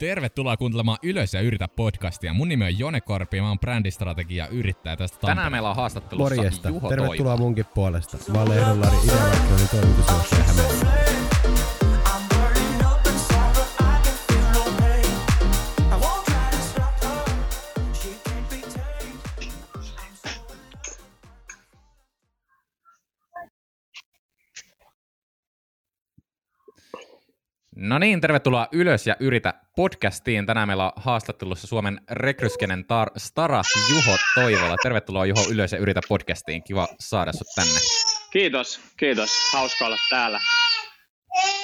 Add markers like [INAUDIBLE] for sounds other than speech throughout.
Tervetuloa kuuntelemaan Ylös ja yritä podcastia. Mun nimi on Jone Korpi ja mä oon brändistrategia yrittäjä tästä Tampereen. Tänään meillä on haastattelussa Morjesta. Juho Tervetuloa Toivola. munkin puolesta. Mä olen Ehdollari Ideavarkkojen toimitusjohtaja. No niin, tervetuloa Ylös ja yritä podcastiin. Tänään meillä on haastattelussa Suomen rekryskenen tar- stara Juho Toivola. Tervetuloa Juho Ylös ja yritä podcastiin. Kiva saada sut tänne. Kiitos, kiitos. Hauska olla täällä.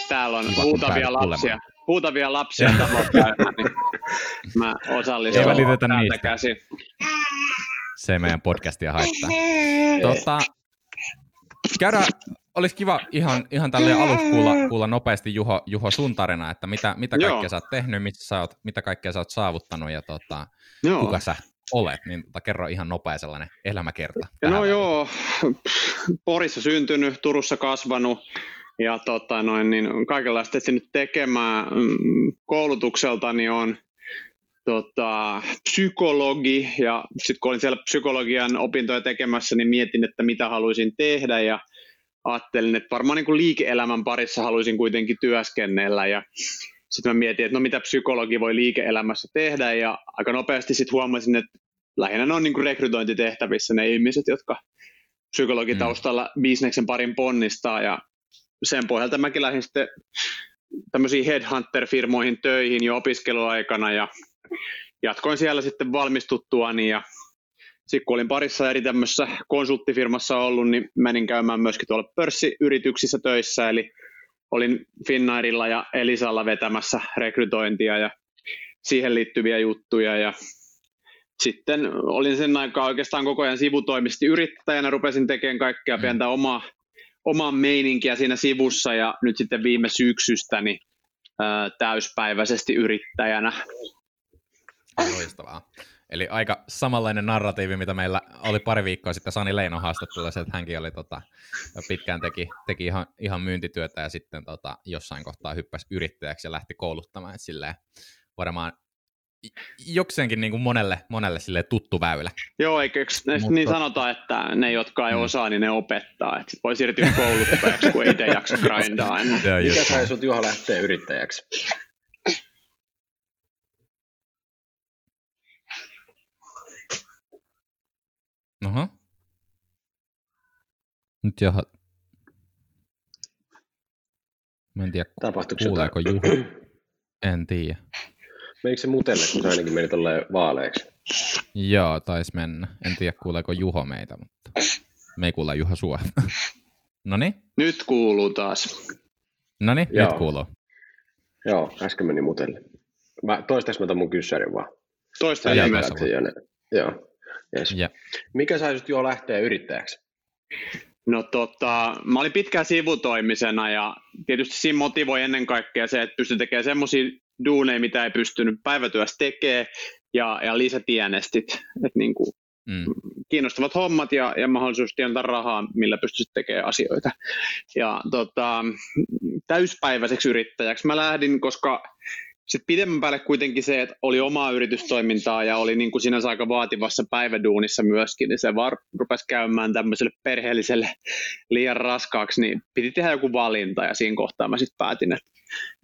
Täällä on Kiva, huutavia lapsia. tulemaan. Huutavia lapsia tavoittajana, niin mä osallistun Ei välitetä täältä niistä. käsin. Se ei meidän podcastia haittaa. [LAUGHS] Tota, käydään, olisi kiva ihan, ihan tälleen aluksi kuulla, kuulla nopeasti Juho, Juho sun tarina, että mitä, mitä Joo. kaikkea sä oot tehnyt, missä sä oot, mitä kaikkea sä oot saavuttanut ja tota, Joo. kuka sä olet, niin tota, kerro ihan nopea sellainen elämäkerta. No väliin. joo, Porissa syntynyt, Turussa kasvanut ja tota noin, niin kaikenlaista etsinyt tekemään. Mm, Koulutukseltani on tota, psykologi ja sitten kun olin siellä psykologian opintoja tekemässä, niin mietin, että mitä haluaisin tehdä ja ajattelin, että varmaan niin kuin liike-elämän parissa haluaisin kuitenkin työskennellä. Ja sitten mä mietin, että no mitä psykologi voi liike-elämässä tehdä? Ja aika nopeasti sitten huomasin, että lähinnä ne on niin kuin rekrytointitehtävissä ne ihmiset, jotka psykologitaustalla mm. bisneksen parin ponnistaa. Ja sen pohjalta mäkin lähdin sitten tämmöisiin headhunter-firmoihin töihin jo opiskeluaikana ja jatkoin siellä sitten valmistuttuani. Ja sitten kun olin parissa eri tämmöisessä konsulttifirmassa ollut, niin menin käymään myöskin tuolla pörssiyrityksissä töissä, eli olin Finnairilla ja Elisalla vetämässä rekrytointia ja siihen liittyviä juttuja. Ja sitten olin sen aikaa oikeastaan koko ajan sivutoimisesti yrittäjänä, rupesin tekemään kaikkea pientä omaa, omaa meininkiä siinä sivussa. Ja nyt sitten viime syksystä niin, ää, täyspäiväisesti yrittäjänä. Loistavaa. Eli aika samanlainen narratiivi, mitä meillä oli pari viikkoa sitten Sani Leino haastattelussa, että hänkin oli tota, pitkään teki, teki ihan, ihan myyntityötä ja sitten tota, jossain kohtaa hyppäsi yrittäjäksi ja lähti kouluttamaan. Et silleen, varmaan jokseenkin niin kuin monelle, monelle silleen tuttu väylä. Joo, eikö Mutta- niin sanotaan, että ne, jotka ei Mm. osaa, niin ne opettaa. Että sit voi siirtyä kouluttajaksi, kun ei itse jaksa grindaa [LAUGHS] Mikä sai sut Juha lähteä yrittäjäksi? Nyt Juho. Mä en tiedä, Tapahtuiko kuuleeko jotain? Juho. En tiedä. Menikö se mutelle, kun se ainakin meni tolleen vaaleeksi? Joo, taisi mennä. En tiedä, kuuleeko Juho meitä, mutta me ei kuulla Juho sua. [LAUGHS] Noniin, Nyt kuuluu taas. noniin, nyt kuuluu. Joo, äsken meni mutelle. Mä, toistaiseksi mä otan mun kyssärin vaan. Toista Joo, enemmän. tässä Ymmärrät sen, Jone. Joo. Yes. Ja, Mikä sai sut Juha lähteä yrittäjäksi? No tota, mä olin pitkään sivutoimisena ja tietysti siinä motivoi ennen kaikkea se, että pystyi tekemään semmoisia duuneja, mitä ei pystynyt päivätyössä tekemään ja, ja lisätienestit, että niin kuin mm, kiinnostavat hommat ja, ja mahdollisuus tienata rahaa, millä pystyisit tekemään asioita. Ja tota, täyspäiväiseksi yrittäjäksi mä lähdin, koska sitten pidemmän päälle kuitenkin se, että oli omaa yritystoimintaa ja oli niin kuin sinänsä aika vaativassa päiväduunissa myöskin, niin se vaan rupesi käymään tämmöiselle perheelliselle liian raskaaksi, niin piti tehdä joku valinta ja siinä kohtaa mä sitten päätin, että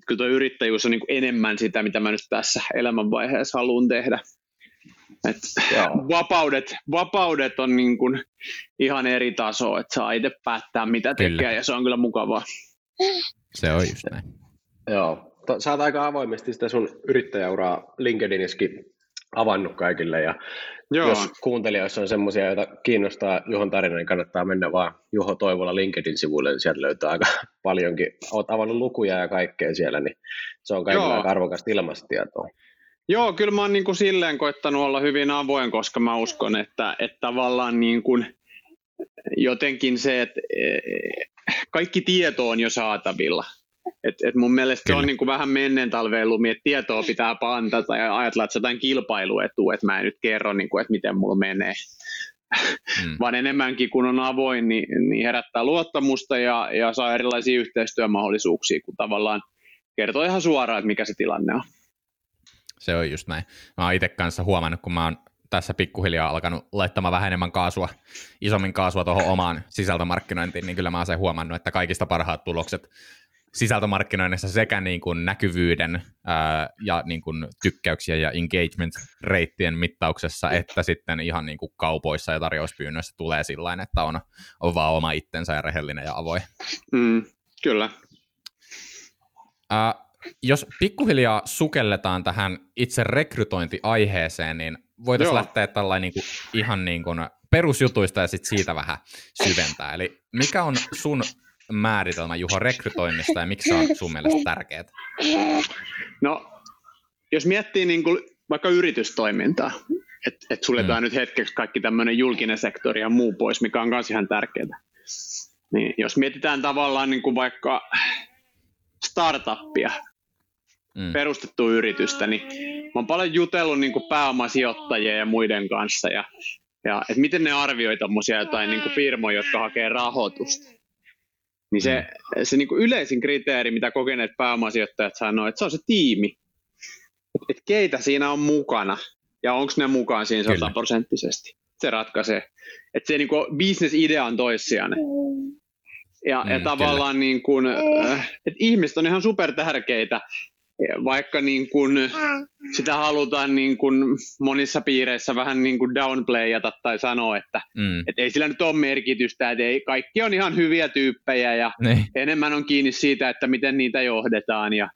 kyllä tuo yrittäjyys on niin kuin enemmän sitä, mitä mä nyt tässä elämänvaiheessa haluan tehdä. Et Joo. vapaudet, vapaudet on niin kuin ihan eri taso, että saa itse päättää mitä Kyllä. tekee ja se on kyllä mukavaa. se on just näin. Joo. To- Sä oot aika avoimesti sitä sun yrittäjäuraa LinkedInissäkin avannut kaikille ja Joo, jos kuuntelijoissa on semmoisia, joita kiinnostaa Juhon tarina, niin kannattaa mennä vaan Juho Toivola LinkedIn-sivuille, niin sieltä löytää aika [LAUGHS] paljonkin. Oot avannut lukuja ja kaikkea siellä, niin se on kaikilla Joo. aika arvokasta ilmastietoa. Joo kyllä mä oon niin kuin silleen koittanut olla hyvin avoin, koska mä uskon, että, että tavallaan niin kuin jotenkin se, että eh, kaikki tieto on jo saatavilla. Et, et mun mielestä se on Kyllä. niin kuin vähän menneen talveen lumi, että tietoa pitää pantata ja ajatella, että se on jotain kilpailuetua, että mä en nyt kerro, niin kuin, että miten mulla menee. Mm. vaan enemmänkin kun on avoin, niin, niin herättää luottamusta ja, ja saa erilaisia yhteistyömahdollisuuksia, kun tavallaan kertoo ihan suoraan, että mikä se tilanne on. se on just näin. Mä oon itse kanssa huomannut, kun mä oon tässä pikkuhiljaa alkanut laittamaan vähän enemmän kaasua, isommin kaasua tuohon omaan sisältömarkkinointiin, niin kyllä mä oon sen huomannut, että kaikista parhaat tulokset sisältömarkkinoinnissa sekä niin kuin näkyvyyden ää, ja niin kuin tykkäyksiä ja engagement-reittien mittauksessa, että sitten ihan niin kuin kaupoissa ja tarjouspyynnöissä tulee sillä että on, on vaan oma itsensä ja rehellinen ja avoin. Mm, kyllä. Ää, jos pikkuhiljaa sukelletaan tähän itse rekrytointiaiheeseen, niin voitaisiin lähteä tällainen niin kuin, ihan niin kuin perusjutuista ja sitten siitä vähän syventää. Eli mikä on sun määritelmä Juho rekrytoinnista ja miksi se on sun mielestä tärkeää? No, jos miettii niin kuin vaikka yritystoimintaa, että et suljetaan mm. nyt hetkeksi kaikki tämmöinen julkinen sektori ja muu pois, mikä on myös ihan tärkeää. Niin jos mietitään tavallaan niin kuin vaikka startuppia, mm. perustettu yritystä, niin mä oon paljon jutellut niin kuin pääomasijoittajien ja muiden kanssa, ja, ja että miten ne arvioi jotain niin kuin firmoja, jotka hakee rahoitusta niin se, mm. se niin kuin yleisin kriteeri, mitä kokeneet pääomasijoittajat sanoo, että se on se tiimi. Että et keitä siinä on mukana ja onko ne mukaan siinä sataprosenttisesti. Se ratkaisee. Että se niin kuin business-idea on toissijainen. Ja, mm, ja tavallaan niin kuin, äh, että ihmiset on ihan super tärkeitä vaikka niin kuin sitä halutaan niin kuin monissa piireissä vähän niin kuin downplayata tai sanoa, että mm. et ei sillä nyt ole merkitystä, että ei, kaikki on ihan hyviä tyyppejä ja ne. enemmän on kiinni siitä, että miten niitä johdetaan ja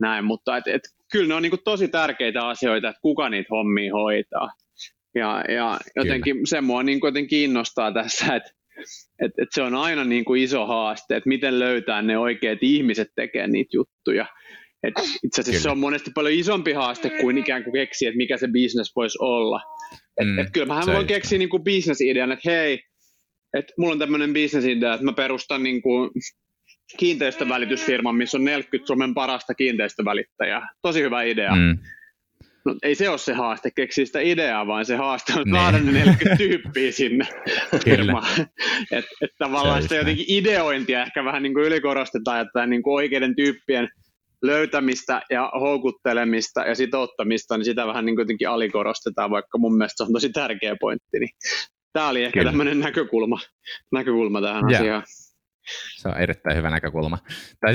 näin, mutta et, et, kyllä ne on niin kuin tosi tärkeitä asioita, että kuka niitä hommia hoitaa. Ja, ja jotenkin kyllä. se mua niin kuin kiinnostaa tässä, että et, et se on aina niin kuin iso haaste, että miten löytää ne oikeat ihmiset tekemään niitä juttuja. Et itse asiassa kyllä. se on monesti paljon isompi haaste kuin ikään kuin keksiä, että mikä se business voisi olla. Et, mm, et kyllä mähän voin keksiä niin business-idean, että hei, että mulla on tämmöinen business-idea, että mä perustan niin kuin kiinteistövälitysfirman, missä on 40 Suomen parasta kiinteistövälittäjää. Tosi hyvä idea. Mm. No, ei se ole se haaste keksiä sitä ideaa, vaan se haaste on saada ne 40 tyyppiä sinne firmaan. Että et tavallaan sitä jotenkin ideointia ehkä vähän niin kuin ylikorostetaan, että niin kuin oikeiden tyyppien – löytämistä ja houkuttelemista ja sitouttamista, niin sitä vähän niin kuitenkin alikorostetaan, vaikka mun mielestä se on tosi tärkeä pointti. Niin tämä oli ehkä Kyllä. tämmöinen näkökulma, näkökulma tähän yeah. asiaan. Se on erittäin hyvä näkökulma.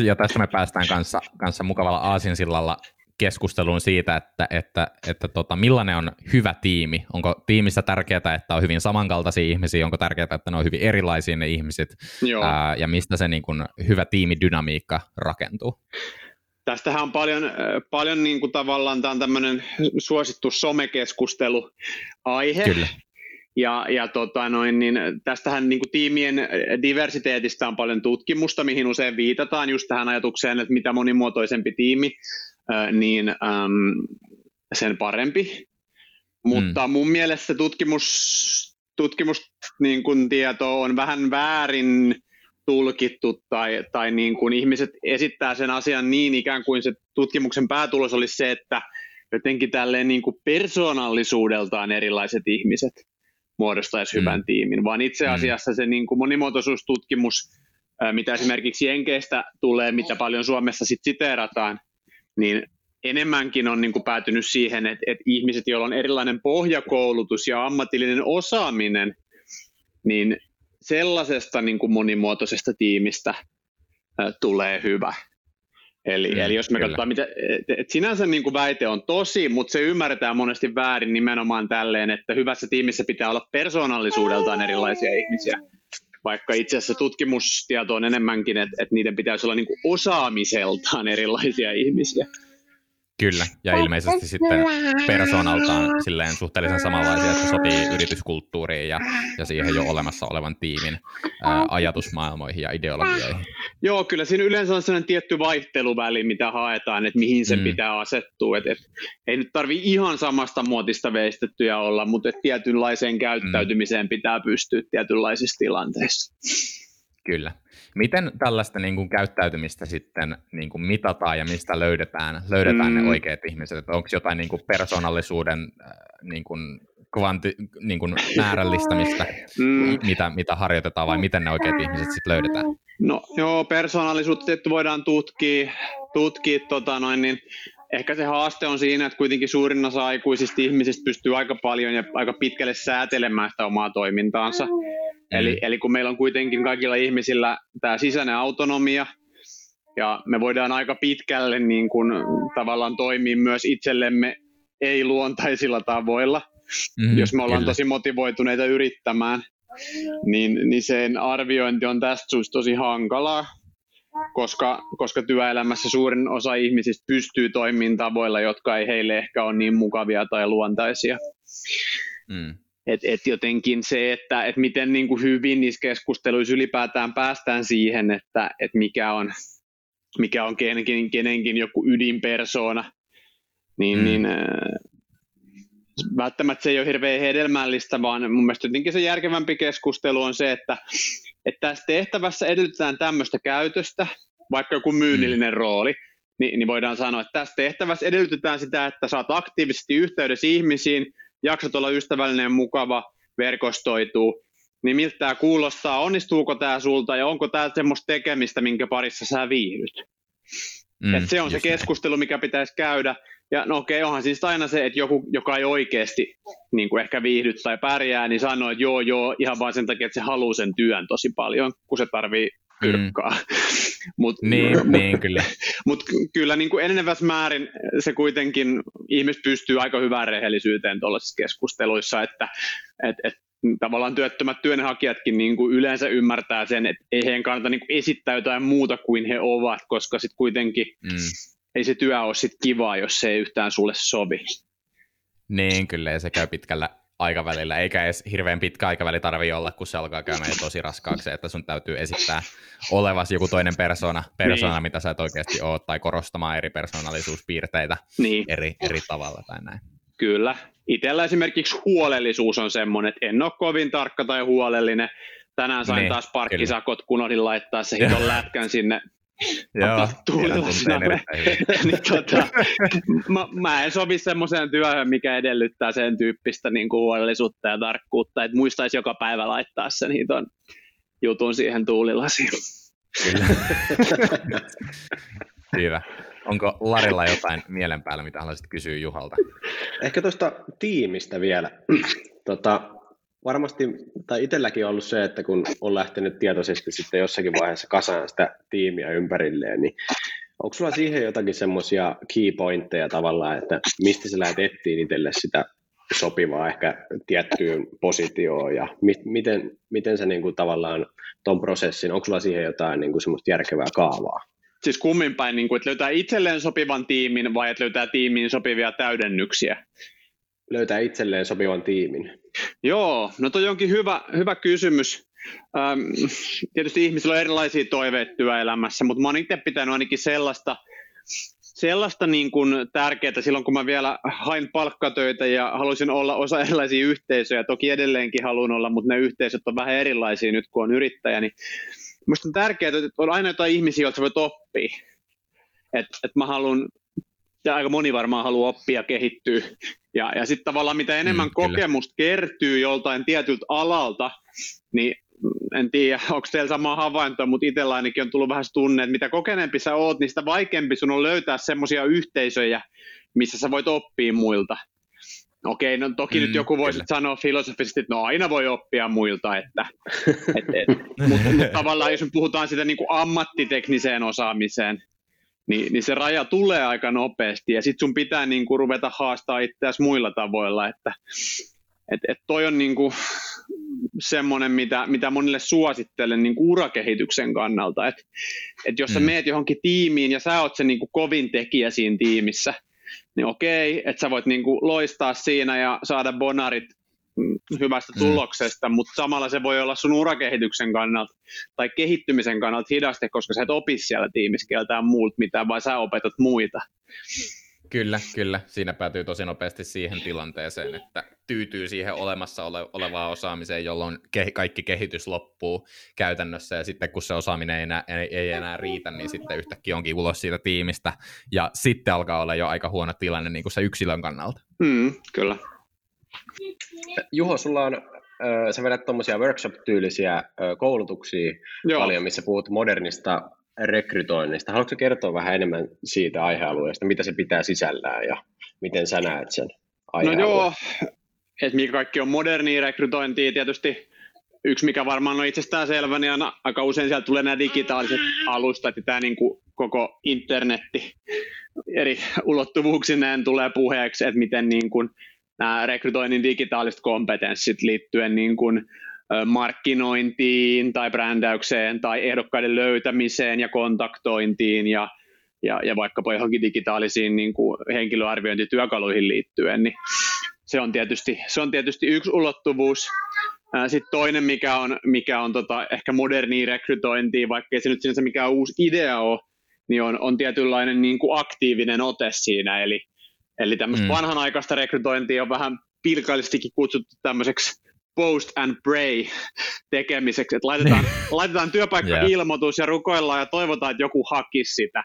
Ja tästä me päästään kanssa, kanssa mukavalla aasinsillalla keskusteluun siitä, että, että, että tota, millainen on hyvä tiimi. Onko tiimissä tärkeää, että on hyvin samankaltaisia ihmisiä, onko tärkeää, että ne on hyvin erilaisia ne ihmiset, ää, ja mistä se niin kuin, hyvä tiimidynamiikka rakentuu? Tästähän on paljon, paljon niin kuin tavallaan tämä on tämmöinen suosittu somekeskustelu aihe. Kyllä. Ja, ja tota noin, niin tästähän niin kuin tiimien diversiteetistä on paljon tutkimusta, mihin usein viitataan just tähän ajatukseen, että mitä monimuotoisempi tiimi, niin äm, sen parempi. Mutta mm. mun mielestä tutkimus, tutkimus niin tieto on vähän väärin tulkittu tai, tai niin kuin ihmiset esittää sen asian niin ikään kuin se tutkimuksen päätulos olisi se, että jotenkin tälleen niin kuin persoonallisuudeltaan erilaiset ihmiset muodostaisi mm. hyvän tiimin, vaan itse mm. asiassa se niin kuin monimuotoisuustutkimus, mitä esimerkiksi Jenkeistä tulee, mitä paljon Suomessa sit siteerataan, niin enemmänkin on niin kuin päätynyt siihen, että, että ihmiset, joilla on erilainen pohjakoulutus ja ammatillinen osaaminen, niin sellaisesta niin kuin monimuotoisesta tiimistä tulee hyvä. Eli, mm, eli jos me kyllä. katsotaan, mitä, et, et sinänsä niin kuin väite on tosi, mutta se ymmärretään monesti väärin nimenomaan tälleen, että hyvässä tiimissä pitää olla persoonallisuudeltaan erilaisia ihmisiä. Vaikka itse asiassa tutkimustieto on enemmänkin, että, että niiden pitäisi olla niin kuin osaamiseltaan erilaisia ihmisiä. Kyllä, ja ilmeisesti sitten persoonaltaan silleen suhteellisen samanlaisia, että sopii yrityskulttuuriin ja, ja siihen jo olemassa olevan tiimin ää, ajatusmaailmoihin ja ideologioihin. Joo, kyllä siinä yleensä on sellainen tietty vaihteluväli, mitä haetaan, että mihin sen mm. pitää asettua. Et, et, ei nyt tarvi ihan samasta muotista veistettyjä olla, mutta et tietynlaiseen käyttäytymiseen mm. pitää pystyä tietynlaisissa tilanteissa. Kyllä. Miten tällaista niin kuin, käyttäytymistä sitten niin kuin, mitataan ja mistä löydetään, löydetään mm. ne oikeat ihmiset? Onko jotain niin kuin, persoonallisuuden äh, niin kuin, kvanti, niin kuin, määrällistämistä, mm. mitä, mitä harjoitetaan vai miten ne oikeat ihmiset sitten löydetään? No joo, persoonallisuutta voidaan tutkia, tutkia tota noin, niin ehkä se haaste on siinä, että kuitenkin suurin osa aikuisista ihmisistä pystyy aika paljon ja aika pitkälle säätelemään sitä omaa toimintaansa. Mm. Eli, eli kun meillä on kuitenkin kaikilla ihmisillä tämä sisäinen autonomia, ja me voidaan aika pitkälle niin kuin, tavallaan toimia myös itsellemme ei-luontaisilla tavoilla, mm, jos me ollaan kyllä. tosi motivoituneita yrittämään, niin, niin sen arviointi on tästä syystä tosi hankalaa, koska, koska työelämässä suurin osa ihmisistä pystyy toimimaan tavoilla, jotka ei heille ehkä ole niin mukavia tai luontaisia. Mm. Et, et jotenkin se, että et miten niin kuin hyvin niissä keskusteluissa ylipäätään päästään siihen, että et mikä, on, mikä on kenenkin, kenenkin joku ydinpersona, niin, mm. niin äh, välttämättä se ei ole hirveän hedelmällistä, vaan mun mielestä jotenkin se järkevämpi keskustelu on se, että, että tässä tehtävässä edellytetään tämmöistä käytöstä, vaikka joku myynnillinen mm. rooli, niin, niin voidaan sanoa, että tässä tehtävässä edellytetään sitä, että saat aktiivisesti yhteydessä ihmisiin, jaksat olla ystävällinen, mukava, verkostoituu, niin miltä tämä kuulostaa, onnistuuko tämä sulta ja onko tämä semmoista tekemistä, minkä parissa sä viihdyt. Mm, Et se on se keskustelu, mikä pitäisi käydä, ja no okei, okay, onhan siis aina se, että joku, joka ei oikeasti niin kuin ehkä viihdy tai pärjää, niin sanoo, että joo, joo, ihan vain sen takia, että se haluaa sen työn tosi paljon, kun se tarvii pyrkkaa. Mm. [LAUGHS] mut, niin, mut, niin, kyllä. [LAUGHS] Mutta kyllä niin kuin enenevässä määrin se kuitenkin, ihmis pystyy aika hyvään rehellisyyteen tuollaisissa keskusteluissa, että et, et, tavallaan työttömät työnhakijatkin niin kuin yleensä ymmärtää sen, että ei heidän kannata niin kuin esittää jotain muuta kuin he ovat, koska sitten kuitenkin mm ei se työ ole sit kivaa, jos se ei yhtään sulle sovi. Niin, kyllä, ja se käy pitkällä aikavälillä, eikä edes hirveän pitkä aikaväli tarvi olla, kun se alkaa käymään jo tosi raskaaksi, että sun täytyy esittää olevas joku toinen persona, persona niin. mitä sä et oikeasti ole, tai korostamaan eri persoonallisuuspiirteitä niin. eri, eri tavalla tai näin. Kyllä. Itellä esimerkiksi huolellisuus on semmoinen, että en ole kovin tarkka tai huolellinen. Tänään sain niin, taas parkkisakot, kyllä. kun unohdin laittaa se hiton lätkän sinne [LAUGHS] Joo, [LAUGHS] niin, tota, mä, mä en sovi semmoiseen työhön, mikä edellyttää sen tyyppistä niin kuin huolellisuutta ja tarkkuutta, että muistaisi joka päivä laittaa sen hiton jutun siihen tuulilasiin. Kyllä. [LAUGHS] Hyvä. Onko Larilla jotain mielen päällä, mitä haluaisit kysyä Juhalta? Ehkä tuosta tiimistä vielä. [CLEARS THROAT] Tota, varmasti, tai itselläkin on ollut se, että kun on lähtenyt tietoisesti sitten jossakin vaiheessa kasaan sitä tiimiä ympärilleen, niin onko sulla siihen jotakin semmoisia key pointteja tavallaan, että mistä sä lähdet etsiä itselle sitä sopivaa ehkä tiettyyn positioon ja mi- miten, miten sä niin kuin tavallaan ton prosessin, onko sulla siihen jotain niin kuin semmoista järkevää kaavaa? Siis kummin päin, niin että löytää itselleen sopivan tiimin vai että löytää tiimiin sopivia täydennyksiä? Löytää itselleen sopivan tiimin? Joo, no toi onkin hyvä, hyvä kysymys. Ähm, tietysti ihmisillä on erilaisia toiveita työelämässä, mutta mä oon itse pitänyt ainakin sellaista, sellaista niin kuin tärkeää silloin, kun mä vielä hain palkkatöitä ja halusin olla osa erilaisia yhteisöjä. Toki edelleenkin haluan olla, mutta ne yhteisöt on vähän erilaisia nyt, kun on yrittäjä. Niin Minusta on tärkeää, että on aina jotain ihmisiä, joilta voit oppia. Että et mä haluan ja aika moni varmaan haluaa oppia kehittyä. Ja, ja sitten tavallaan mitä enemmän mm, kokemusta kyllä. kertyy joltain tietyltä alalta, niin en tiedä, onko teillä sama havainto, mutta itsellä ainakin on tullut vähän tunne, että mitä kokeneempi sä oot, niin sitä vaikeampi sun on löytää semmoisia yhteisöjä, missä sä voit oppia muilta. Okei, no toki mm, nyt joku voisi sanoa filosofisesti, että no aina voi oppia muilta, että, [LAUGHS] et, et, mutta mut tavallaan jos me puhutaan sitä niin kuin ammattitekniseen osaamiseen, niin, niin se raja tulee aika nopeasti ja sitten sun pitää niin kuin ruveta haastaa itseäsi muilla tavoilla, että et, et toi on niin kuin semmoinen, mitä, mitä monille suosittelen niin kuin urakehityksen kannalta, että et jos sä mm. meet johonkin tiimiin ja sä oot se niin kuin kovin tekijä siinä tiimissä, niin okei, että sä voit niin kuin loistaa siinä ja saada bonarit hyvästä mm. tuloksesta, mm. mutta samalla se voi olla sun urakehityksen kannalta tai kehittymisen kannalta hidaste, koska sä et opi siellä tiimissä keltään muut mitään, vaan sä opetat muita. Kyllä, kyllä. Siinä päätyy tosi nopeasti siihen tilanteeseen, että tyytyy siihen olemassa ole- olevaan osaamiseen, jolloin ke- kaikki kehitys loppuu käytännössä, ja sitten kun se osaaminen ei enää, ei, ei enää riitä, niin sitten yhtäkkiä onkin ulos siitä tiimistä, ja sitten alkaa olla jo aika huono tilanne niin kuin se yksilön kannalta. Mm, kyllä. Juho, sulla on, sä vedät tuommoisia workshop-tyylisiä koulutuksia Joo. paljon, missä puhut modernista rekrytoinnista. Haluatko kertoa vähän enemmän siitä aihealueesta, mitä se pitää sisällään ja miten sä näet sen aihealueen? No joo, että mikä kaikki on modernia rekrytointia, tietysti yksi, mikä varmaan on itsestään selvä, niin on aika usein sieltä tulee nämä digitaaliset alustat ja tämä niin kuin koko internetti eri ulottuvuuksineen tulee puheeksi, että miten niin kuin nämä rekrytoinnin digitaaliset kompetenssit liittyen niin kuin markkinointiin tai brändäykseen tai ehdokkaiden löytämiseen ja kontaktointiin ja, ja, ja vaikkapa johonkin digitaalisiin niin kuin henkilöarviointityökaluihin liittyen, niin se on tietysti, se on tietysti yksi ulottuvuus. Sitten toinen, mikä on, mikä on tota, ehkä moderni rekrytointi, vaikkei se nyt sinänsä mikään uusi idea ole, niin on, on tietynlainen niin kuin aktiivinen ote siinä. Eli, eli tämmöistä mm. vanhanaikaista rekrytointia on vähän pilkallistikin kutsuttu tämmöiseksi post and pray tekemiseksi, että laitetaan, [LAUGHS] laitetaan työpaikka-ilmoitus ja rukoillaan ja toivotaan, että joku hakisi sitä.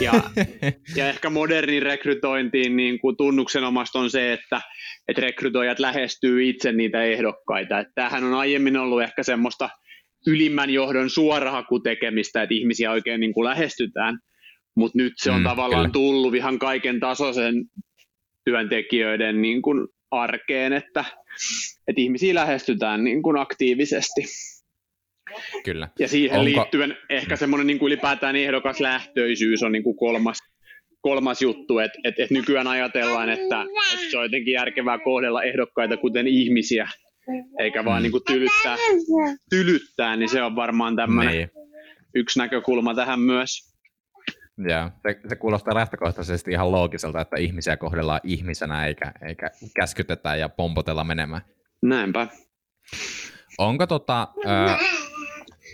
Ja, [LAUGHS] ja ehkä modernin rekrytointiin niin kuin tunnuksenomaista on se, että, että rekrytoijat lähestyy itse niitä ehdokkaita. Että tämähän on aiemmin ollut ehkä semmoista ylimmän johdon suorahakutekemistä, että ihmisiä oikein niin kuin lähestytään, mutta nyt se on mm, tavallaan kyllä. tullut ihan kaiken tasoisen työntekijöiden niin kuin arkeen, että, että ihmisiä lähestytään niin kuin aktiivisesti. Kyllä. Ja siihen Onko... liittyen ehkä semmoinen niin kuin ylipäätään ehdokas lähtöisyys on niin kuin kolmas, kolmas juttu, että et, et nykyään ajatellaan, että, että se on jotenkin järkevää kohdella ehdokkaita kuten ihmisiä, eikä vaan niin kuin tylyttää, tylyttää, niin se on varmaan tämmöinen niin. yksi näkökulma tähän myös. Joo, se, se kuulostaa lähtökohtaisesti ihan loogiselta, että ihmisiä kohdellaan ihmisenä eikä, eikä käskytetä ja pompotella menemään. Näinpä. Onko tota, äh,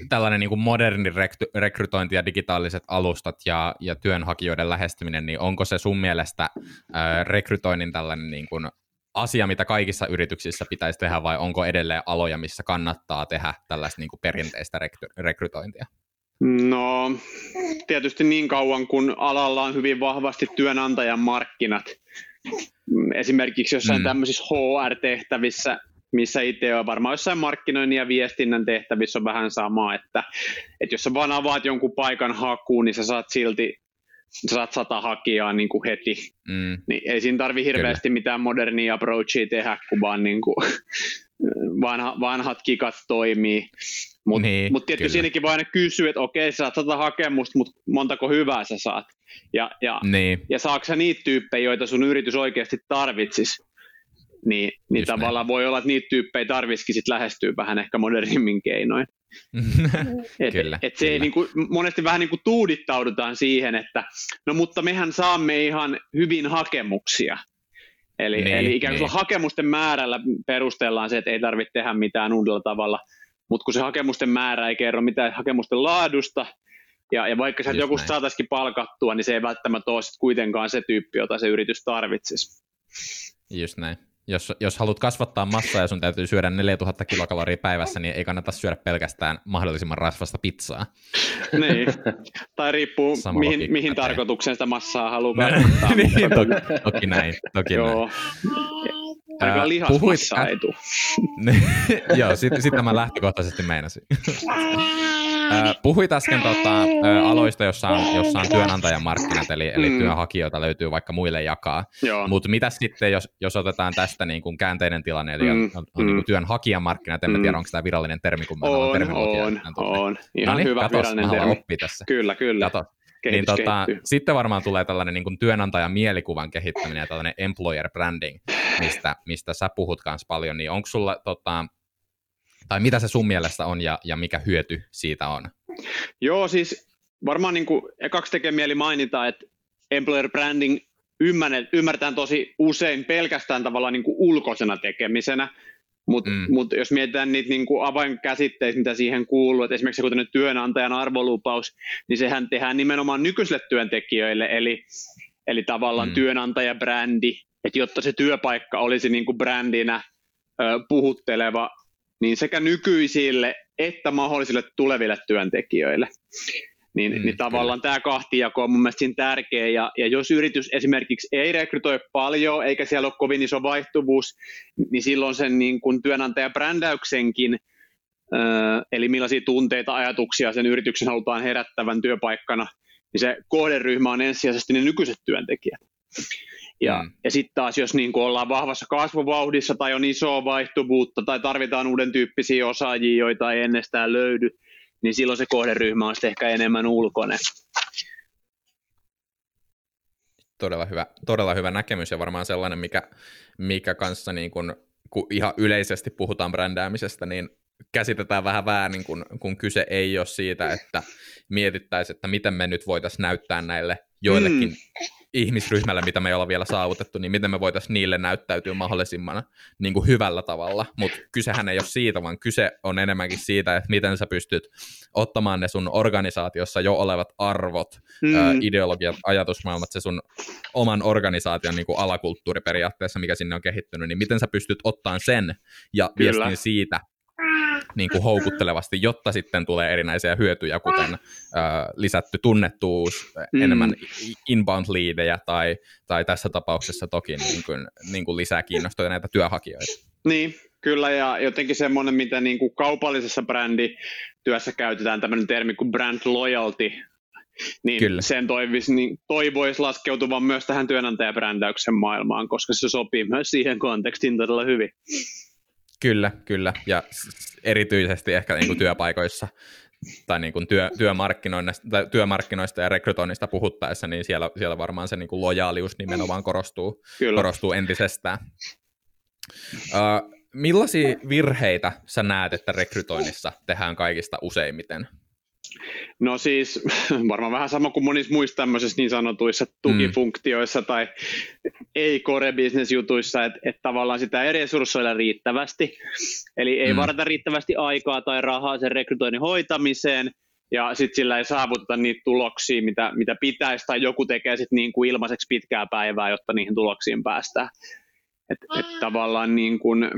tällainen niin kuin moderni rekry- rekrytointi ja digitaaliset alustat ja, ja työnhakijoiden lähestyminen, niin onko se sun mielestä äh, rekrytoinnin tällainen niin kuin asia, mitä kaikissa yrityksissä pitäisi tehdä, vai onko edelleen aloja, missä kannattaa tehdä tällaista niin kuin perinteistä rekry- rekrytointia? No, tietysti niin kauan, kun alalla on hyvin vahvasti työnantajan markkinat. Esimerkiksi jossain mm. tämmöisissä HR-tehtävissä, missä itse on varmaan jossain markkinoinnin ja viestinnän tehtävissä on vähän sama, että, että jos sä vaan avaat jonkun paikan hakuun, niin sä saat silti sä saat sata hakijaa niin kuin heti. Mm. Niin ei siinä tarvi hirveästi Kyllä. mitään modernia approachia tehdä, kun vaan niin kuin [LAUGHS] vanha, vanhat kikat toimii. Mutta niin, mut tietysti kyllä. siinäkin voi aina kysyä, että okei, sä saat sata hakemusta, mutta montako hyvää sä saat. Ja, ja, niin. ja saako sä niitä tyyppejä, joita sun yritys oikeasti tarvitsisi? Niin, niin tavallaan näin. voi olla, että niitä tyyppejä tarvisikin sit lähestyä vähän ehkä modernimmin keinoin. [LAUGHS] et, kyllä, et se kyllä. Niin kuin, monesti vähän niin kuin tuudittaudutaan siihen, että no mutta mehän saamme ihan hyvin hakemuksia. Eli, niin, eli ikään kuin niin. hakemusten määrällä perustellaan se, että ei tarvitse tehdä mitään uudella tavalla, mutta kun se hakemusten määrä ei kerro mitään hakemusten laadusta, ja, ja vaikka sieltä joku saataisiin palkattua, niin se ei välttämättä ole kuitenkaan se tyyppi, jota se yritys tarvitsisi. Just näin jos, jos haluat kasvattaa massaa ja sun täytyy syödä 4000 kilokaloria päivässä, niin ei kannata syödä pelkästään mahdollisimman rasvasta pizzaa. Niin, tai riippuu Sama mihin, mihin tarkoitukseen sitä massaa haluaa kasvattaa. [LAUGHS] niin, toki, toki näin. Toki Joo. näin. Aika lihasmassa ei tule. Joo, sitä sit mä lähtökohtaisesti meinasin. [LAUGHS] puhuit äsken tota, aloista, jossa on, jossa on työnantajamarkkinat, eli, eli mm. työnhakijoita löytyy vaikka muille jakaa. Mutta mitä sitten, jos, jos otetaan tästä niin kuin käänteinen tilanne, eli mm. on, on mm. niin kuin työnhakijamarkkinat, en mm. tiedä, onko tämä virallinen termi, kun mä on, on, on. Ihan no niin, hyvä katos, virallinen termi. oppia tässä. Kyllä, kyllä. Kato. niin tota, sitten varmaan tulee tällainen niin kuin työnantajan mielikuvan kehittäminen ja tällainen employer branding, mistä, mistä sä puhut kanssa paljon, niin onko sulla tota, tai mitä se sun mielestä on ja, ja mikä hyöty siitä on? Joo, siis varmaan niin kuin ekaksi tekee mieli mainita, että employer branding ymmärretään tosi usein pelkästään tavallaan niin kuin ulkoisena tekemisenä, mutta mm. mut jos mietitään niitä niin kuin avainkäsitteitä, mitä siihen kuuluu, että esimerkiksi kuten työnantajan arvolupaus, niin sehän tehdään nimenomaan nykyisille työntekijöille, eli, eli tavallaan mm. työnantajabrändi, että jotta se työpaikka olisi niin kuin brändinä ö, puhutteleva niin sekä nykyisille että mahdollisille tuleville työntekijöille. Niin, mm, niin tavallaan kyllä. tämä kahtijako on mun mielestä siinä tärkeä, ja, ja jos yritys esimerkiksi ei rekrytoi paljon, eikä siellä ole kovin iso vaihtuvuus, niin silloin sen niin kuin työnantajabrändäyksenkin eli millaisia tunteita, ajatuksia sen yrityksen halutaan herättävän työpaikkana, niin se kohderyhmä on ensisijaisesti ne nykyiset työntekijät. Ja, mm. ja sitten taas, jos niin ollaan vahvassa kasvuvauhdissa tai on isoa vaihtuvuutta tai tarvitaan uuden tyyppisiä osaajia, joita ei ennestään löydy, niin silloin se kohderyhmä on sitten ehkä enemmän ulkoinen. Todella hyvä, todella hyvä näkemys ja varmaan sellainen, mikä, mikä kanssa niin kun, kun ihan yleisesti puhutaan brändäämisestä, niin käsitetään vähän väärin, kun, kun kyse ei ole siitä, että mietittäisiin, että miten me nyt voitaisiin näyttää näille joillekin mm. Ihmisryhmälle, mitä me ei olla vielä saavutettu, niin miten me voitaisiin niille näyttäytyä mahdollisimman niin kuin hyvällä tavalla. Mutta kysehän ei ole siitä, vaan kyse on enemmänkin siitä, että miten sä pystyt ottamaan ne sun organisaatiossa jo olevat arvot, mm. ä, ideologiat, ajatusmaailmat, se sun oman organisaation niin kuin alakulttuuri periaatteessa, mikä sinne on kehittynyt, niin miten sä pystyt ottamaan sen ja viestin siitä niin kuin houkuttelevasti, jotta sitten tulee erinäisiä hyötyjä, kuten äh, lisätty tunnettuus, mm. enemmän inbound leadejä tai, tai tässä tapauksessa toki niin kuin, niin kuin lisää kiinnostuneita työhakijoita. Niin, kyllä, ja jotenkin semmoinen, mitä niin kuin kaupallisessa brändityössä käytetään, tämmöinen termi kuin brand loyalty, niin Kyllä. sen toivoisi, niin toivoisi laskeutuvan myös tähän työnantajabrändäyksen maailmaan, koska se sopii myös siihen kontekstiin todella hyvin. Kyllä, kyllä. Ja erityisesti ehkä niin kuin työpaikoissa tai niin kuin työ, työmarkkinoista, tai työmarkkinoista ja rekrytoinnista puhuttaessa, niin siellä, siellä varmaan se niin kuin lojaalius nimenomaan korostuu, korostuu entisestään. Uh, millaisia virheitä sä näet, että rekrytoinnissa tehdään kaikista useimmiten? No siis [LAUGHS] varmaan vähän sama kuin monissa muissa tämmöisissä niin sanotuissa tukifunktioissa mm. tai ei-core-business-jutuissa, että, että tavallaan sitä ei resurssoida riittävästi. Eli ei mm. varata riittävästi aikaa tai rahaa sen rekrytoinnin hoitamiseen, ja sitten sillä ei saavuteta niitä tuloksia, mitä, mitä pitäisi, tai joku tekee sitten niin kuin ilmaiseksi pitkää päivää, jotta niihin tuloksiin päästään. Et, et tavallaan niin kuin,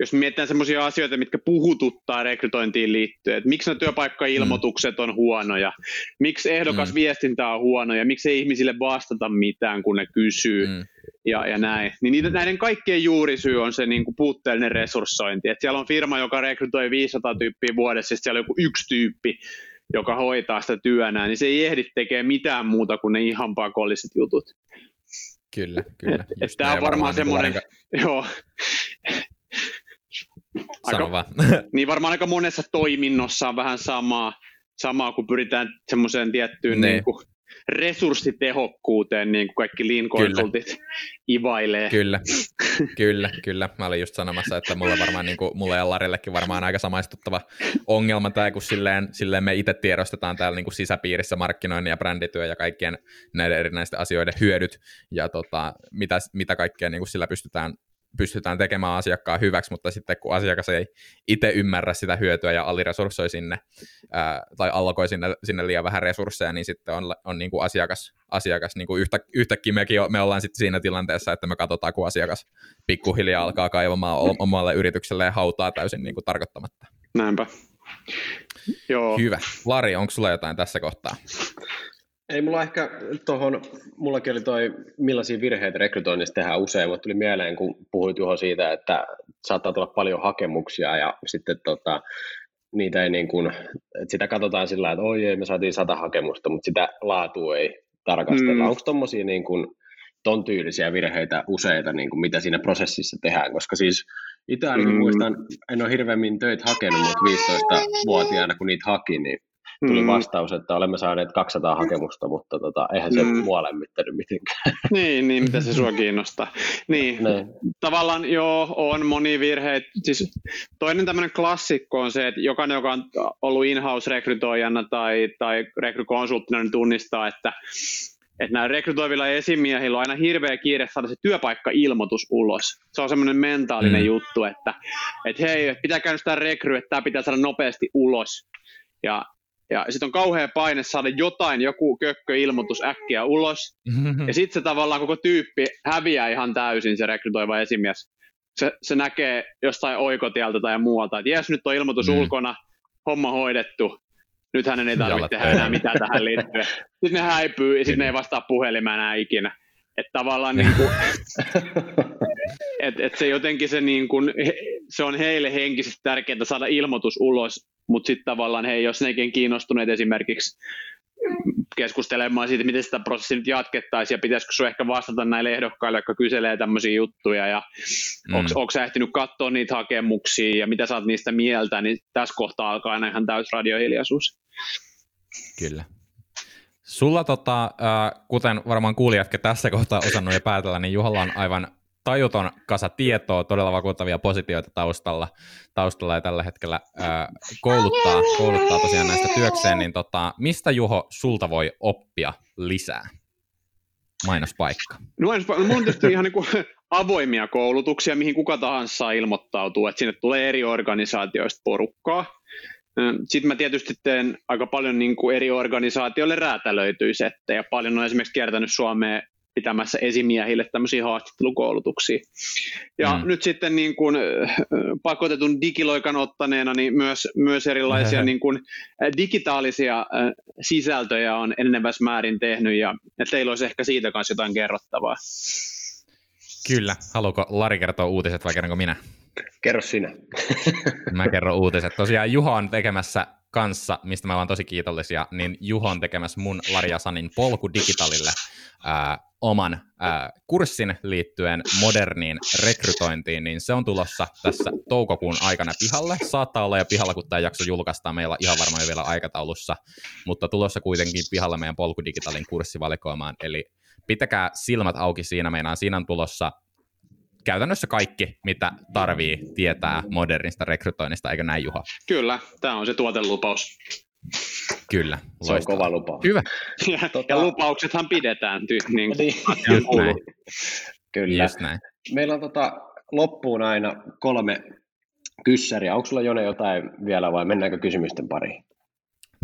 jos mietitään sellaisia asioita, mitkä puhututtaa rekrytointiin liittyen, että miksi ne työpaikkailmoitukset on huonoja, miksi ehdokas mm. viestintä on huonoja, miksi ei ihmisille vastata mitään, kun ne kysyy mm. ja, ja näin. Niin niitä, näiden kaikkien juurisyy on se niin kuin puutteellinen resurssointi. Et siellä on firma, joka rekrytoi 500 tyyppiä vuodessa, ja siellä on joku yksi tyyppi, joka hoitaa sitä työnään, niin se ei ehdi tekemään mitään muuta kuin ne ihan pakolliset jutut. Kyllä, kyllä. Tämä on varmaan niin semmoinen, [LAUGHS] joo, Sano aika, [LAUGHS] niin varmaan aika monessa toiminnossa on vähän samaa, samaa kun pyritään semmoiseen tiettyyn niin. Niin kuin resurssitehokkuuteen, niin kuin kaikki lean consultit ivailee. Kyllä, [LAUGHS] kyllä, kyllä. Mä olin just sanomassa, että mulle varmaan, niin kuin, mulle ja Larillekin varmaan aika samaistuttava ongelma tämä, kun silleen, silleen me itse tiedostetaan täällä niin kuin sisäpiirissä markkinoinnin ja brändityö ja kaikkien näiden erinäisten asioiden hyödyt ja tota, mitä, mitä kaikkea niin kuin sillä pystytään pystytään tekemään asiakkaan hyväksi, mutta sitten kun asiakas ei itse ymmärrä sitä hyötyä ja aliresurssoi sinne ää, tai allokoi sinne, sinne liian vähän resursseja, niin sitten on, on niin kuin asiakas, asiakas niin kuin yhtä, yhtäkkiä mekin me ollaan sitten siinä tilanteessa, että me katsotaan, kun asiakas pikkuhiljaa alkaa kaivamaan omalle yritykselleen hautaa täysin niin kuin tarkoittamatta. Näinpä. Joo. Hyvä. Lari, onko sulla jotain tässä kohtaa? Ei mulla ehkä tuohon, mullakin oli toi, millaisia virheitä rekrytoinnissa tehdään usein, mutta tuli mieleen, kun puhuit Juho siitä, että saattaa tulla paljon hakemuksia ja sitten tota, niitä ei niin kuin, että sitä katsotaan sillä että oi ei, me saatiin sata hakemusta, mutta sitä laatua ei tarkastella. Mm. Onko tuommoisia niin kuin, ton tyylisiä virheitä useita, niin kuin mitä siinä prosessissa tehdään, koska siis itse mm. muistan, en ole hirveämmin töitä hakenut, mutta 15-vuotiaana kun niitä haki, niin tuli mm. vastaus, että olemme saaneet 200 hakemusta, mutta tota, eihän se mm. mua lämmittänyt mitenkään. [LAUGHS] Niin, niin, mitä se sua kiinnostaa. Niin, ne. tavallaan joo, on moni virhe. Siis toinen tämmöinen klassikko on se, että jokainen, joka on ollut in-house-rekrytoijana tai, tai rekrykonsulttina, niin tunnistaa, että että näillä rekrytoivilla esimiehillä on aina hirveä kiire saada se työpaikka-ilmoitus ulos. Se on semmoinen mentaalinen mm. juttu, että, että hei, pitää käynnistää rekry, että tämä pitää saada nopeasti ulos. Ja ja sitten on kauhea paine saada jotain, joku kökköilmoitus äkkiä ulos. Ja sitten se tavallaan koko tyyppi häviää ihan täysin, se rekrytoiva esimies. Se, se näkee jostain oikotieltä tai muualta, että jes, nyt on ilmoitus mm. ulkona, homma hoidettu, nyt hänen ei tarvitse tehdä enää mitään tähän liittyen. [LAUGHS] Sitten ne häipyy ja sitten ne ei vastaa puhelimeen enää ikinä. Että tavallaan niin kuin, [LAUGHS] et, et se jotenkin se, niin kun, se on heille henkisesti tärkeää saada ilmoitus ulos, mutta sitten tavallaan he jos nekin kiinnostuneet esimerkiksi keskustelemaan siitä, miten sitä prosessia nyt jatkettaisiin ja pitäisikö sinun ehkä vastata näille ehdokkaille, jotka kyselee tämmöisiä juttuja ja mm. onko sä ehtinyt katsoa niitä hakemuksia ja mitä sä oot niistä mieltä, niin tässä kohtaa alkaa aina ihan täys radiohiljaisuus. Kyllä. Sulla, tota, äh, kuten varmaan kuulijatkin tässä kohtaa osannut jo päätellä, niin Juhalla on aivan tajuton kasa tietoa, todella vakuuttavia positioita taustalla, taustalla ja tällä hetkellä ää, kouluttaa, kouluttaa tosiaan näistä työkseen, niin tota, mistä Juho sulta voi oppia lisää? Mainospaikka. No, no mulla on tietysti ihan niin [LAUGHS] avoimia koulutuksia, mihin kuka tahansa saa ilmoittautua, että sinne tulee eri organisaatioista porukkaa. Sitten mä tietysti teen aika paljon niin kuin eri organisaatioille räätälöityy settejä. Paljon on esimerkiksi kiertänyt Suomeen pitämässä esimiehille tämmöisiä haastattelukoulutuksia. Ja mm. nyt sitten niin kuin, pakotetun digiloikan ottaneena, niin myös, myös erilaisia niin kuin, digitaalisia sisältöjä on enenevässä määrin tehnyt, ja, ja teillä olisi ehkä siitä kanssa jotain kerrottavaa. Kyllä. Haluatko Lari kertoa uutiset vai kerronko minä? Kerro sinä. Mä kerron uutiset. Tosiaan Juho on tekemässä kanssa, mistä me ollaan tosi kiitollisia, niin Juho on tekemässä mun Laria Sanin polku digitalille ää, oman ää, kurssin liittyen moderniin rekrytointiin, niin se on tulossa tässä toukokuun aikana pihalle. Saattaa olla jo pihalla, kun tämä jakso julkaistaan. Meillä ihan varmaan jo vielä aikataulussa, mutta tulossa kuitenkin pihalle meidän polku digitalin kurssivalikoimaan. Eli pitäkää silmät auki siinä. Meinaan siinä on tulossa käytännössä kaikki, mitä tarvii tietää modernista rekrytoinnista, eikö näin Juha? Kyllä, tämä on se tuotelupaus. Kyllä, Se on kova lupaus. Hyvä. Ja, tota... ja lupauksethan pidetään. Ty- niin, niin. Just näin. Kyllä. Just näin. Meillä on tota, loppuun aina kolme kyssäriä. Onko sulla Jone jotain vielä vai mennäänkö kysymysten pariin?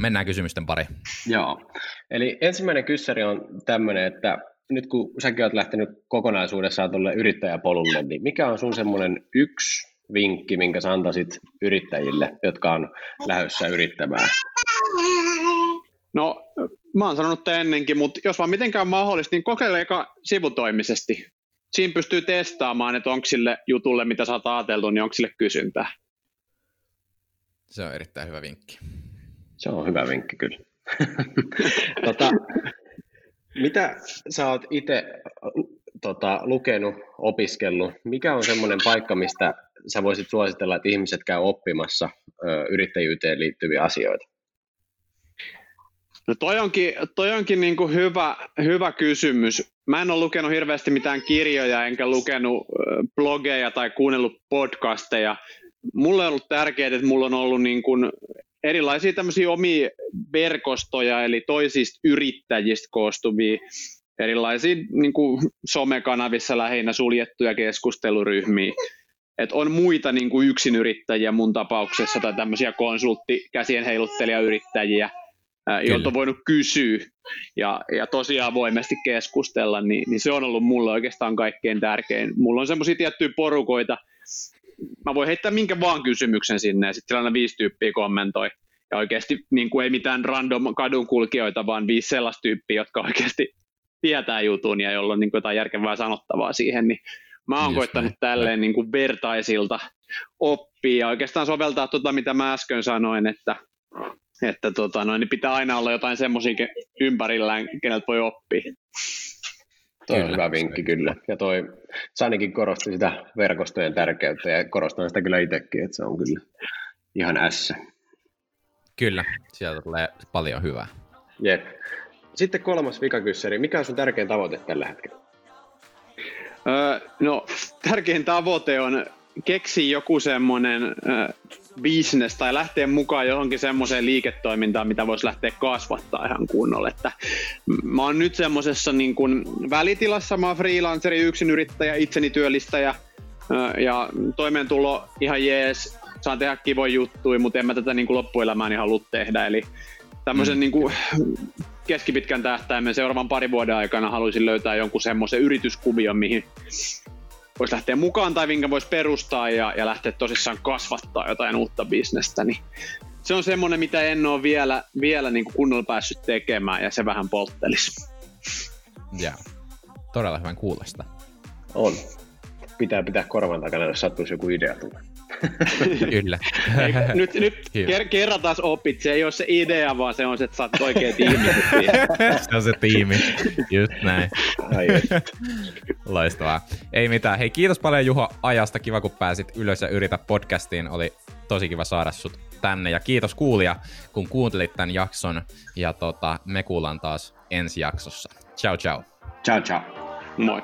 Mennään kysymysten pari. Joo. Eli ensimmäinen kyssäri on tämmöinen, että nyt kun säkin olet lähtenyt kokonaisuudessaan tuolle yrittäjäpolulle, niin mikä on sun semmoinen yksi vinkki, minkä sä antaisit yrittäjille, jotka on lähdössä yrittämään? No, mä oon sanonut tämän ennenkin, mutta jos vaan mitenkään mahdollista, niin kokeile eka sivutoimisesti. Siinä pystyy testaamaan, että onko sille jutulle, mitä sä oot ajatellut, niin onko sille kysyntää. Se on erittäin hyvä vinkki. Se on hyvä vinkki kyllä. [LAUGHS] tota, mitä sä oot itse tota, lukenut, opiskellut? Mikä on semmoinen paikka, mistä sä voisit suositella, että ihmiset käy oppimassa ö, yrittäjyyteen liittyviä asioita? No toi onkin, toi onkin niin kuin hyvä, hyvä kysymys. Mä en ole lukenut hirveästi mitään kirjoja, enkä lukenut blogeja tai kuunnellut podcasteja. Mulle on ollut tärkeää, että mulla on ollut niin kuin erilaisia tämmöisiä omia verkostoja, eli toisista yrittäjistä koostuvia erilaisia niin kuin somekanavissa lähinnä suljettuja keskusteluryhmiä. Et on muita niin kuin yksinyrittäjiä mun tapauksessa tai tämmöisiä konsultti, käsien heiluttelijayrittäjiä, joilta on voinut kysyä ja, ja tosiaan avoimesti keskustella, niin, niin se on ollut mulle oikeastaan kaikkein tärkein. Mulla on semmoisia tiettyjä porukoita, mä voin heittää minkä vaan kysymyksen sinne ja sitten aina viisi tyyppiä kommentoi. Ja oikeasti niin kuin ei mitään random kadunkulkijoita, vaan viisi sellaista tyyppiä, jotka oikeasti tietää jutun ja jolla on niin kuin jotain järkevää sanottavaa siihen, niin mä oon Just koittanut näin. tälleen niin kuin vertaisilta oppia ja oikeastaan soveltaa tuota, mitä mä äsken sanoin, että, että tota, noin, niin pitää aina olla jotain semmoisia ympärillään, keneltä voi oppia. Toi on hyvä vinkki kyllä. Ja toi Sanikin korosti sitä verkostojen tärkeyttä ja korostan sitä kyllä itsekin, että se on kyllä ihan ässä. Kyllä, sieltä tulee paljon hyvää. Jep. Sitten kolmas vikakyssäri. Mikä on sun tärkein tavoite tällä hetkellä? Öö, no, tärkein tavoite on keksiä joku semmoinen öö, business tai lähteä mukaan johonkin semmoiseen liiketoimintaan, mitä voisi lähteä kasvattaa ihan kunnolla. Että mä oon nyt semmoisessa niin kuin välitilassa, mä oon freelanceri, yrittäjä, itseni työllistäjä ja toimeentulo ihan jees, saan tehdä kivoja juttuja, mutta en mä tätä niin kuin loppuelämään halua tehdä. Eli tämmöisen mm. niin kuin keskipitkän tähtäimen seuraavan parin vuoden aikana haluaisin löytää jonkun semmoisen yrityskuvion, mihin voisi lähteä mukaan tai minkä voisi perustaa ja, ja lähteä tosissaan kasvattaa jotain uutta bisnestä, niin se on semmoinen, mitä en ole vielä, vielä niin kuin kunnolla päässyt tekemään ja se vähän polttelisi. Joo, todella hyvän kuulosta. On, pitää pitää korvan takana, jos sattuisi joku idea tulla. [LAUGHS] [LAUGHS] Kyllä. Ei, nyt nyt [LAUGHS] ker- kerran taas opit, se ei ole se idea, vaan se on se, että saat oikein tiimi. se on se tiimi, just näin. Ai [LAUGHS] Loistavaa. Ei mitään. Hei, kiitos paljon Juho ajasta. Kiva, kun pääsit ylös ja yritä podcastiin. Oli tosi kiva saada sut tänne. Ja kiitos kuulija, kun kuuntelit tämän jakson. Ja tota, me kuullaan taas ensi jaksossa. Ciao, ciao. Ciao, ciao. Moi.